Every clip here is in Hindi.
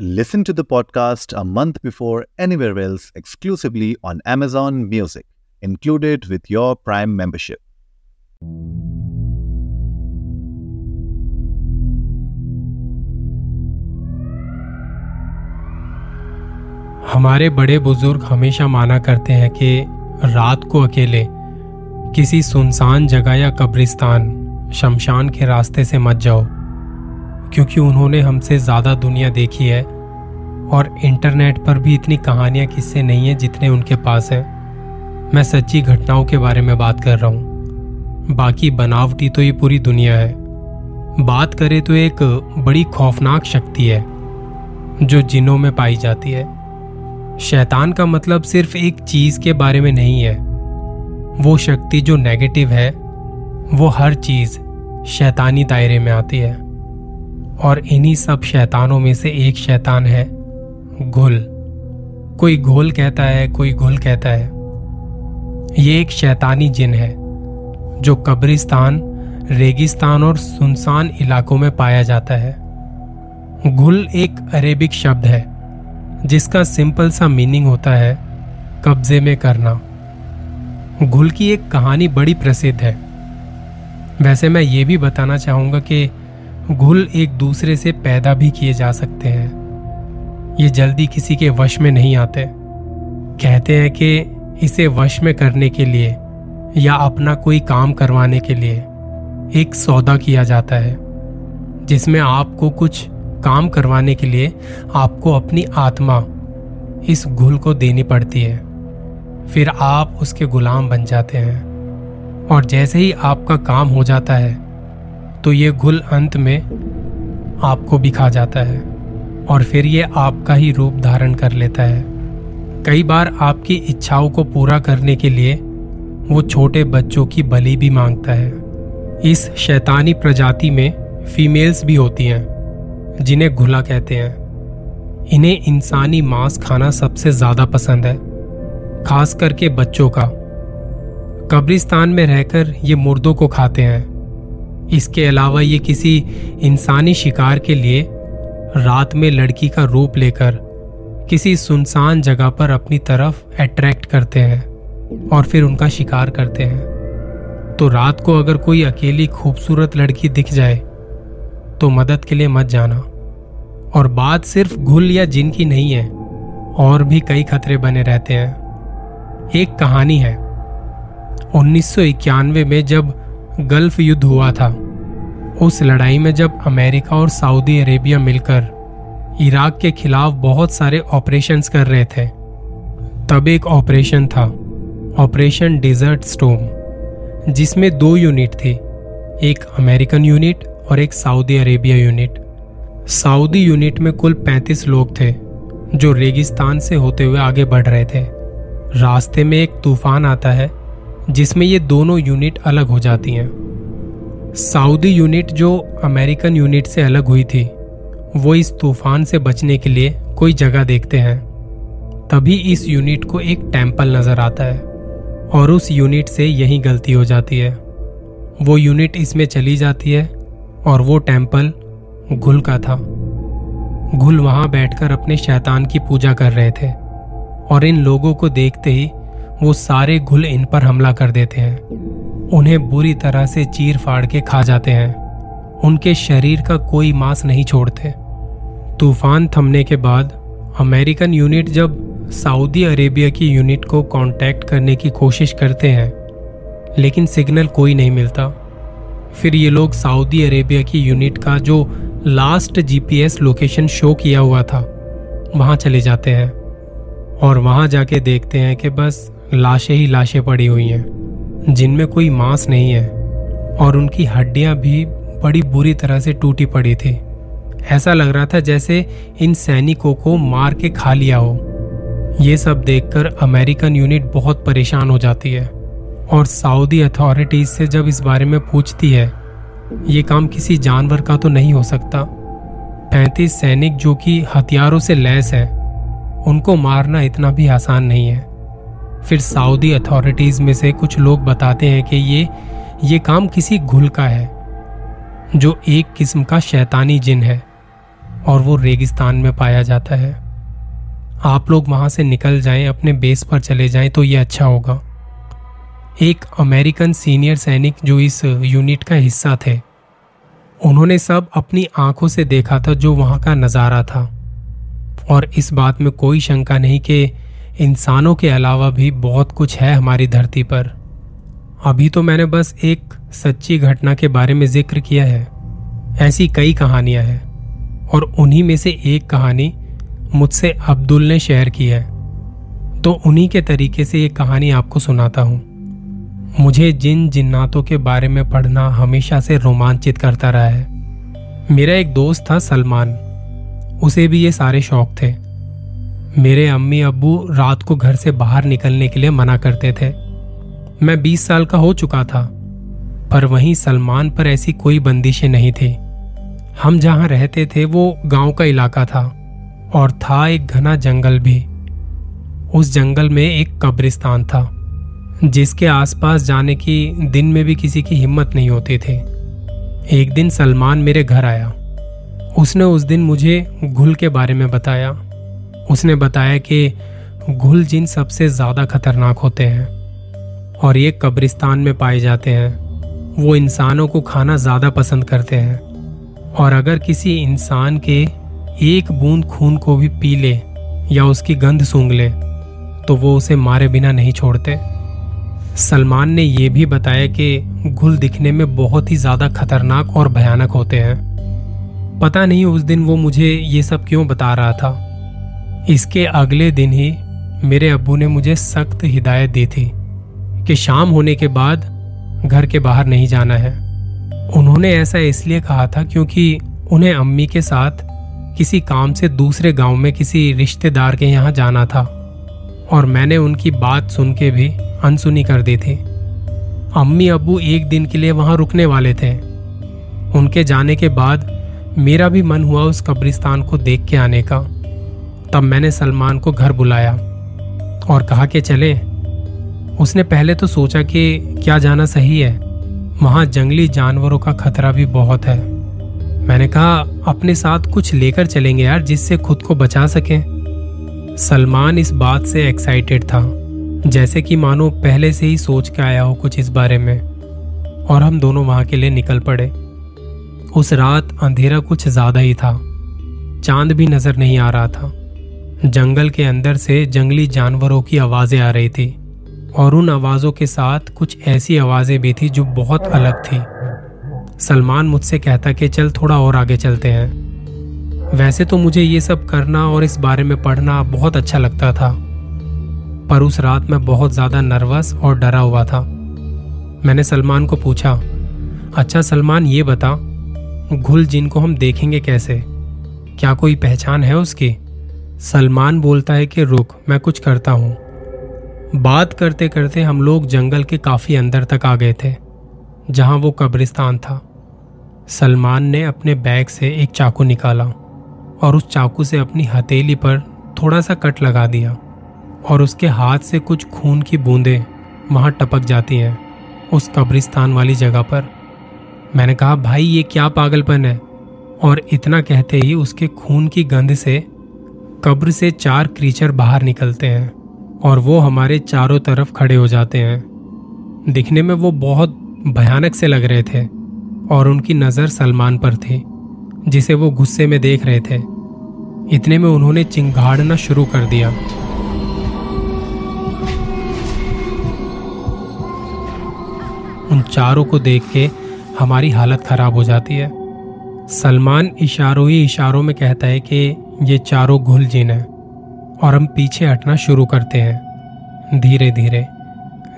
Listen to the podcast a month before anywhere else exclusively on Amazon Music, included with your Prime membership. हमारे बड़े बुज़ुर्ग हमेशा माना करते हैं कि रात को अकेले किसी सुनसान जगह या कब्रिस्तान शमशान के रास्ते से मत जाओ क्योंकि उन्होंने हमसे ज़्यादा दुनिया देखी है और इंटरनेट पर भी इतनी कहानियाँ किससे नहीं है जितने उनके पास है। मैं सच्ची घटनाओं के बारे में बात कर रहा हूँ। बाकी बनावटी तो ये पूरी दुनिया है। बात करें तो एक बड़ी खौफनाक शक्ति है, जो जिनों में पाई जाती है। शैतान का मतलब सिर्फ़ एक चीज़ के बारे में नहीं है। वो शक्ति जो नेगेटिव है, वो हर चीज़ शैतानी दायरे में आती है। और इन्हीं सब शैतानों में से एक शैतान है, घुल। कोई घोल कहता है, कोई घुल कहता है। ये एक शैतानी जिन है, जो कब्रिस्तान, रेगिस्तान और सुनसान इलाकों में पाया जाता है। घुल एक अरेबिक शब्द है, जिसका सिंपल सा मीनिंग होता है, कब्जे में करना। घुल की एक कहानी बड़ी प्रसिद्ध है। वैसे मैं ये भी बताना चाहूँगा कि घुल एक दूसरे से पैदा भी किए जा सकते हैं। ये जल्दी किसी के वश में नहीं आते। कहते हैं कि इसे वश में करने के लिए या अपना कोई काम करवाने के लिए एक सौदा किया जाता है, जिसमें आपको कुछ काम करवाने के लिए आपको अपनी आत्मा इस घुल को देनी पड़ती है। फिर आप उसके गुलाम बन जाते हैं। और जैसे ही आपका काम हो जाता है तो ये घुल अंत में आपको भी खा जाता है और फिर ये आपका ही रूप धारण कर लेता है। कई बार आपकी इच्छाओं को पूरा करने के लिए वो छोटे बच्चों की बलि भी माँगता है। इस शैतानी प्रजाति में फीमेल्स भी होती हैं, जिन्हें घुला कहते हैं। इन्हें इंसानी मांस खाना सबसे ज़्यादा पसंद है, खास करके बच्चों का। कब्रिस्तान में रहकर ये मुर्दों को खाते हैं। इसके अलावा ये किसी इंसानी शिकार के लिए रात में लड़की का रूप लेकर किसी सुनसान जगह पर अपनी तरफ़ अट्रैक्ट करते हैं और फिर उनका शिकार करते हैं। तो रात को अगर कोई अकेली खूबसूरत लड़की दिख जाए तो मदद के लिए मत जाना। और बात सिर्फ़ घुल या जिन की नहीं है, और भी कई खतरे बने रहते हैं। एक कहानी है। उन्नीस सौ इक्यानवे में जब गल्फ युद्ध हुआ था। उस लड़ाई में जब अमेरिका और सऊदी अरेबिया मिलकर इराक के खिलाफ बहुत सारे ऑपरेशंस कर रहे थे, तब एक ऑपरेशन था, ऑपरेशन डिजर्ट स्टोम, जिसमें दो यूनिट थी, एक अमेरिकन यूनिट और एक Saudi Arabia unit. Saudi unit में कुल 35 लोग थे, जो रेगिस्तान से होते हुए आगे बढ़ रहे थे। रास्ते में एक तूफ़ान आता है जिसमें ये दोनों यूनिट अलग हो जाती हैं। सऊदी यूनिट जो अमेरिकन यूनिट से अलग हुई थी, वो इस तूफ़ान से बचने के लिए कोई जगह देखते हैं। तभी इस यूनिट को एक टेंपल नज़र आता है और उस यूनिट से यही गलती हो जाती है। वो यूनिट इसमें चली जाती है और वो टेंपल घुल का था। घुल वहाँ बैठकर अपने शैतान की पूजा कर रहे थे और इन लोगों को देखते ही वो सारे घुल इन पर हमला कर देते हैं। उन्हें बुरी तरह से चीर फाड़ के खा जाते हैं। उनके शरीर का कोई मांस नहीं छोड़ते। तूफ़ान थमने के बाद अमेरिकन यूनिट जब सऊदी अरेबिया की यूनिट को कांटेक्ट करने की कोशिश करते हैं, लेकिन सिग्नल कोई नहीं मिलता। फिर ये लोग सऊदी अरेबिया की यूनिट का जो लास्ट जीपीएस लोकेशन शो किया हुआ था, वहाँ चले जाते हैं। और वहाँ जाके देखते हैं कि बस लाशें ही लाशें पड़ी हुई हैं, जिनमें कोई मांस नहीं है, और उनकी हड्डियाँ भी बड़ी बुरी तरह से टूटी पड़ी थी। ऐसा लग रहा था जैसे इन सैनिकों को मार के खा लिया हो। ये सब देखकर अमेरिकन यूनिट बहुत परेशान हो जाती है, और सऊदी अथॉरिटीज से जब इस बारे में पूछती है, ये काम किसी जानवर का तो नहीं हो सकता। पैंतीस सैनिक जो कि हथियारों से लैस है, उनको मारना इतना भी आसान नहीं है। फिर सऊदी अथॉरिटीज में से कुछ लोग बताते हैं कि ये ये काम किसी घुल का है, जो एक किस्म का शैतानी जिन है, और वो रेगिस्तान में पाया जाता है। आप लोग वहाँ से निकल जाएँ, अपने बेस पर चले जाएँ तो ये अच्छा होगा। एक अमेरिकन सीनियर सैनिक जो इस यूनिट का हिस्सा थे, उन्होंने सब अपनी आँखों से देखा था जो वहाँ का नज़ारा था। और इस बात में कोई शंका नहीं कि इंसानों के अलावा भी बहुत कुछ है हमारी धरती पर। अभी तो मैंने बस एक सच्ची घटना के बारे में ज़िक्र किया है। ऐसी कई कहानियाँ हैं, और उन्हीं में से एक कहानी मुझसे अब्दुल ने शेयर की है। तो उन्हीं के तरीके से ये कहानी आपको सुनाता हूँ। मुझे जिन जिन्नातों के बारे में पढ़ना हमेशा से रोमांचित करता रहा है। मेरा एक दोस्त था सलमान, उसे भी ये सारे शौक थे। मेरे अम्मी अब्बू रात को घर से बाहर निकलने के लिए मना करते थे। मैं 20 साल का हो चुका था, पर वहीं सलमान पर ऐसी कोई बंदिशें नहीं थी। हम जहाँ रहते थे, वो गाँव का इलाका था, और था एक घना जंगल भी। उस जंगल में एक कब्रिस्तान था, जिसके आसपास जाने की दिन में भी किसी की हिम्मत नहीं होती थी। एक दिन सलमान मेरे घर आया। उसने उस दिन मुझे घुल के बारे में बताया। उसने बताया कि घुल जिन सबसे ज़्यादा खतरनाक होते हैं और ये कब्रिस्तान में पाए जाते हैं। वो इंसानों को खाना ज़्यादा पसंद करते हैं और अगर किसी इंसान के एक बूंद खून को भी पी ले या उसकी गंध सूंघ ले तो वो उसे मारे बिना नहीं छोड़ते। सलमान ने यह भी बताया कि घुल दिखने में बहुत ही ज़्यादा खतरनाक और भयानक होते हैं। पता नहीं उस दिन वो मुझे ये सब क्यों बता रहा था। इसके अगले दिन ही मेरे अब्बू ने मुझे सख्त हिदायत दी थी कि शाम होने के बाद घर के बाहर नहीं जाना है। उन्होंने ऐसा इसलिए कहा था क्योंकि उन्हें अम्मी के साथ किसी काम से दूसरे गाँव में किसी रिश्तेदार के यहाँ जाना था और मैंने उनकी बात सुन के भी अनसुनी कर दी थी। अम्मी अब्बू एक दिन के लिए वहाँ रुकने वाले थे। उनके जाने के बाद मेरा भी मन हुआ उस कब्रिस्तान को देख के आने का। तब मैंने सलमान को घर बुलाया और कहा कि चले। उसने पहले तो सोचा कि क्या जाना सही है। वहाँ जंगली जानवरों का खतरा भी बहुत है। मैंने कहा, अपने साथ कुछ लेकर चलेंगे यार जिससे खुद को बचा सकें। सलमान इस बात से एक्साइटेड था, जैसे कि मानो पहले से ही सोच के आया हो कुछ इस बारे में। और हम दोनों वहाँ के लिए निकल पड़े। उस रात अंधेरा कुछ ज़्यादा ही था। चाँद भी नज़र नहीं आ रहा था। जंगल के अंदर से जंगली जानवरों की आवाज़ें आ रही थी और उन आवाजों के साथ कुछ ऐसी आवाज़ें भी थी जो बहुत अलग थी। सलमान मुझसे कहता कि, चल थोड़ा और आगे चलते हैं। वैसे तो मुझे ये सब करना और इस बारे में पढ़ना बहुत अच्छा लगता था, पर उस रात मैं बहुत ज़्यादा नर्वस और डरा हुआ था। मैंने सलमान को पूछा अच्छा सलमान, ये बता घुल जिन को हम देखेंगे कैसे? क्या कोई पहचान है उसकी? सलमान बोलता है कि, रुक, मैं कुछ करता हूँ। बात करते करते हम लोग जंगल के काफ़ी अंदर तक आ गए थे, जहाँ वो कब्रिस्तान था। सलमान ने अपने बैग से एक चाकू निकाला और उस चाकू से अपनी हथेली पर थोड़ा सा कट लगा दिया और उसके हाथ से कुछ खून की बूंदें वहाँ टपक जाती हैं उस कब्रिस्तान वाली जगह पर। मैंने कहा, भाई, ये क्या पागलपन है? और इतना कहते ही उसके खून की गंध से कब्र से चार क्रीचर बाहर निकलते हैं और वो हमारे चारों तरफ़ खड़े हो जाते हैं। दिखने में वो बहुत भयानक से लग रहे थे और उनकी नज़र सलमान पर थी, जिसे वो गुस्से में देख रहे थे। इतने में उन्होंने चिंगाड़ना शुरू कर दिया। उन चारों को देख के हमारी हालत खराब हो जाती है। सलमान इशारों ही इशारों में कहता है कि ये चारों घुल जिन और हम पीछे हटना शुरू करते हैं। धीरे धीरे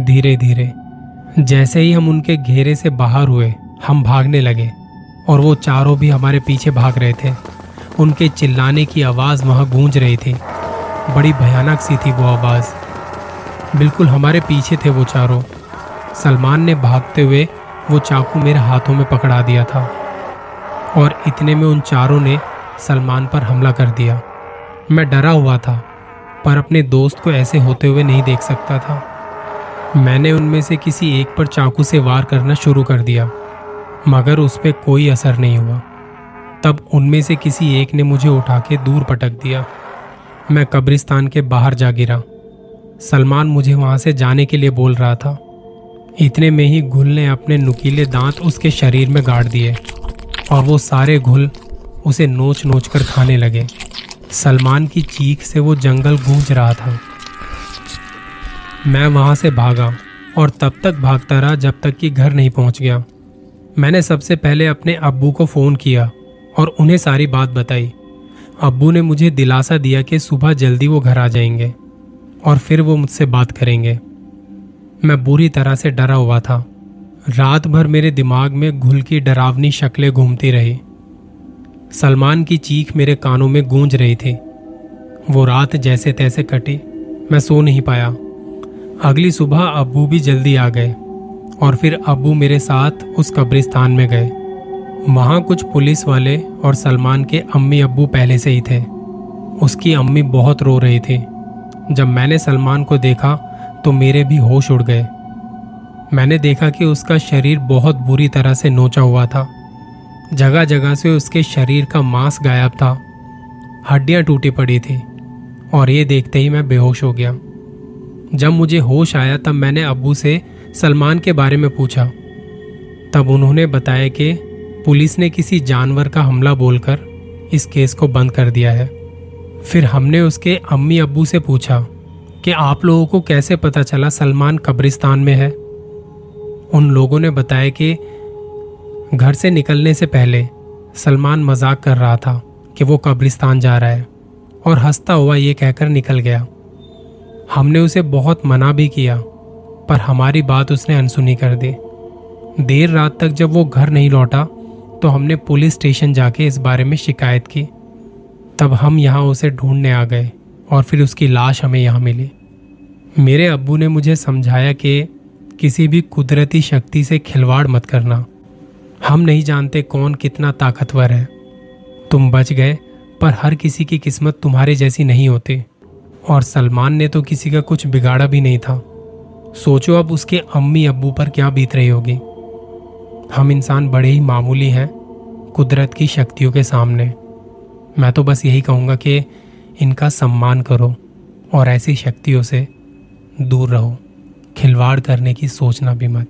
धीरे धीरे, जैसे ही हम उनके घेरे से बाहर हुए, हम भागने लगे और वो चारों भी हमारे पीछे भाग रहे थे। उनके चिल्लाने की आवाज़ वहाँ गूंज रही थी। बड़ी भयानक सी थी वो आवाज़। बिल्कुल हमारे पीछे थे वो चारों। सलमान ने भागते हुए वो चाकू मेरे हाथों में पकड़ा दिया था। और इतने में उन चारों ने सलमान पर हमला कर दिया। मैं डरा हुआ था, पर अपने दोस्त को ऐसे होते हुए नहीं देख सकता था। मैंने उनमें से किसी एक पर चाकू से वार करना शुरू कर दिया, मगर उस पर कोई असर नहीं हुआ। तब उनमें से किसी एक ने मुझे उठा के दूर पटक दिया। मैं कब्रिस्तान के बाहर जा गिरा। सलमान मुझे वहाँ से जाने के लिए बोल रहा था। इतने में ही घुल ने अपने नुकीले दांत उसके शरीर में गाड़ दिए, और वो सारे घुल उसे नोच नोच कर खाने लगे। सलमान की चीख से वो जंगल गूंज रहा था। मैं वहाँ से भागा और तब तक भागता रहा जब तक कि घर नहीं पहुँच गया। मैंने सबसे पहले अपने अब्बू को फ़ोन किया और उन्हें सारी बात बताई। अब्बू ने मुझे दिलासा दिया कि सुबह जल्दी वो घर आ जाएँगे और फिर वो मुझसे बात करेंगे। मैं बुरी तरह से डरा हुआ था। रात भर मेरे दिमाग में घुल की डरावनी शक्लें घूमती रही। सलमान की चीख मेरे कानों में गूंज रही थी। वो रात जैसे तैसे कटी, मैं सो नहीं पाया। अगली सुबह अबू भी जल्दी आ गए और फिर अबू मेरे साथ उस कब्रिस्तान में गए। वहाँ कुछ पुलिस वाले और सलमान के अम्मी अबू पहले से ही थे। उसकी अम्मी बहुत रो रही थी। जब मैंने सलमान को देखा तो मेरे भी होश उड़ गए। मैंने देखा कि उसका शरीर बहुत बुरी तरह से नोचा हुआ था। जगह जगह से उसके शरीर का मांस गायब था। हड्डियाँ टूटी पड़ी थी और ये देखते ही मैं बेहोश हो गया। जब मुझे होश आया तब मैंने अबू से सलमान के बारे में पूछा। तब उन्होंने बताया कि पुलिस ने किसी जानवर का हमला बोलकर इस केस को बंद कर दिया है। फिर हमने उसके अम्मी अबू से पूछा कि आप लोगों को कैसे पता चला सलमान कब्रिस्तान में है? उन लोगों ने बताया कि घर से निकलने से पहले सलमान मज़ाक कर रहा था कि वो कब्रिस्तान जा रहा है और हंसता हुआ ये कहकर निकल गया। हमने उसे बहुत मना भी किया, पर हमारी बात उसने अनसुनी कर दी। देर रात तक जब वो घर नहीं लौटा तो हमने पुलिस स्टेशन जाके इस बारे में शिकायत की। तब हम यहाँ उसे ढूँढने आ गए और फिर उसकी लाश हमें यहाँ मिली। मेरे अब्बू ने मुझे समझाया कि किसी भी कुदरती शक्ति से खिलवाड़ मत करना। हम नहीं जानते कौन कितना ताकतवर है। तुम बच गए, पर हर किसी की किस्मत तुम्हारे जैसी नहीं होती। और सलमान ने तो किसी का कुछ बिगाड़ा भी नहीं था। सोचो अब उसके अम्मी अब्बू पर क्या बीत रही होगी। हम इंसान बड़े ही मामूली हैं, कुदरत की शक्तियों के सामने। मैं तो बस यही कहूँगा कि इनका सम्मान करो और ऐसी शक्तियों से दूर रहो। खिलवाड़ करने की सोचना भी मत।